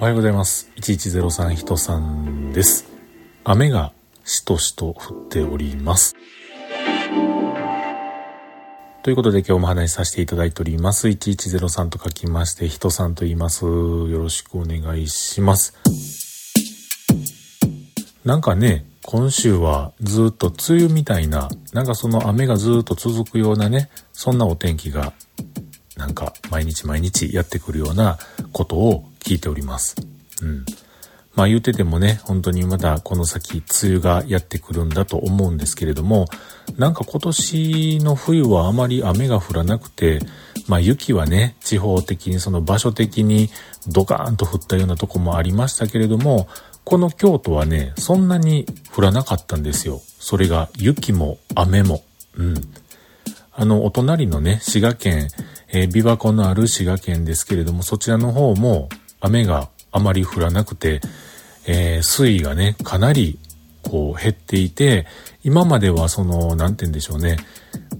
おはようございます。1103人さんです。雨がしとしと降っております。ということで今日も話しさせていただいております。1103と書きまして、人さんと言います。よろしくお願いします。なんかね、今週はずっと梅雨みたいな、なんかその雨がずっと続くようなね、そんなお天気が、なんか毎日毎日やってくるようなことを聞いております。うん。まあ言うててもね、本当にまだこの先梅雨がやってくるんだと思うんですけれども、なんか今年の冬はあまり雨が降らなくて、まあ雪はね、地方的にその場所的にドカーンと降ったようなとこもありましたけれども、この京都はね、そんなに降らなかったんですよ。それが雪も雨も。うん。あの、お隣のね、滋賀県、えー、琵琶湖のある滋賀県ですけれども、そちらの方も雨があまり降らなくて、えー、水位がね、かなりこう減っていて、今まではその、なんて言うんでしょうね、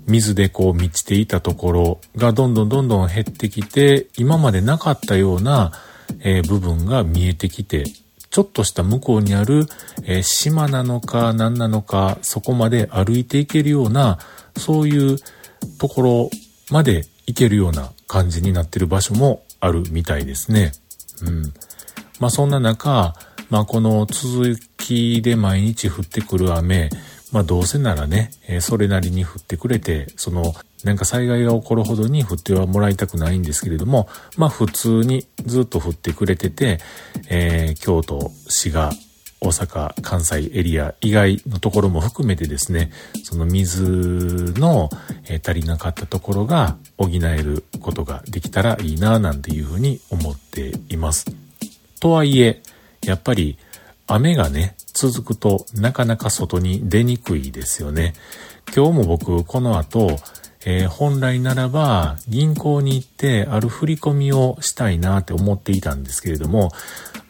水でこう満ちていたところがどんどんどんどん減ってきて、今までなかったような、えー、部分が見えてきて、ちょっとした向こうにある、えー、島なのか何なのか、そこまで歩いていけるような、そういうところまで行けるような感じになってる場所もあるみたいですね。うん。まあそんな中、まあこの続きで毎日降ってくる雨、まあどうせならね、え、それなりに降ってくれて、そのなんか災害が起こるほどに降ってはもらいたくないんですけれども、まあ普通にずっと降ってくれてて、えー、京都、滋賀、大阪、関西エリア以外のところも含めてですね、その水の、え足りなかったところが補えることができたらいいななんていうふうに思っています。とはいえ、やっぱり雨がね、続くとなかなか外に出にくいですよね。今日も僕この後、えー、本来ならば銀行に行ってある振り込みをしたいなって思っていたんですけれども、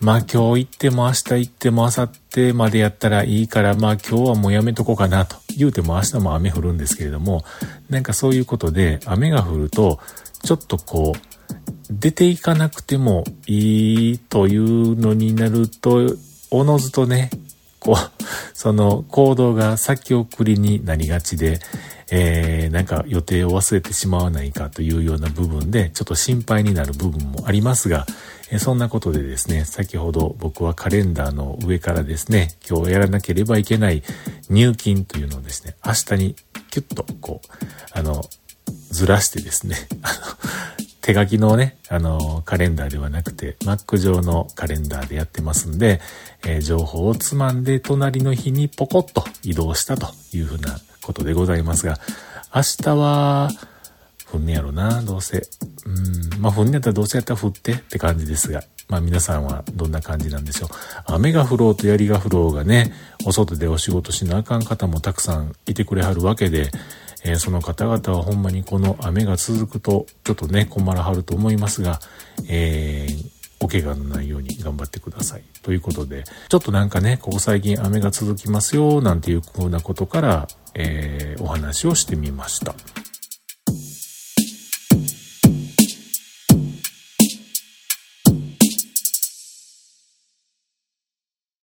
まあ今日行っても明日行っても明後日までやったらいいから、まあ今日はもうやめとこうかなと言うても明日も雨降るんですけれども、なんかそういうことで雨が降ると、ちょっとこう、出ていかなくてもいいというのになると、おのずとね、こう、その行動が先送りになりがちで、えー、なんか予定を忘れてしまわないかというような部分で、ちょっと心配になる部分もありますが、え、そんなことでですね、先ほど僕はカレンダーの上からですね、今日やらなければいけない入金というのをですね、明日にキュッとこう、あの、ずらしてですね、あの、手書きのね、あの、カレンダーではなくて、Mac 上のカレンダーでやってますんで、えー、情報をつまんで隣の日にポコッと移動したというふうなことでございますが、明日は、降んねやろな、どうせ。うん、まあ降んねやったらどうせやったら降ってって感じですが、まあ皆さんはどんな感じなんでしょう。雨が降ろうと槍が降ろうがね、お外でお仕事しなあかん方もたくさんいてくれはるわけで、えー、その方々はほんまにこの雨が続くと、ちょっとね、困らはると思いますが、えー、お怪我のないように頑張ってください。ということで、ちょっとなんかね、ここ最近雨が続きますよ、なんていう風なことから、えー、お話をしてみました。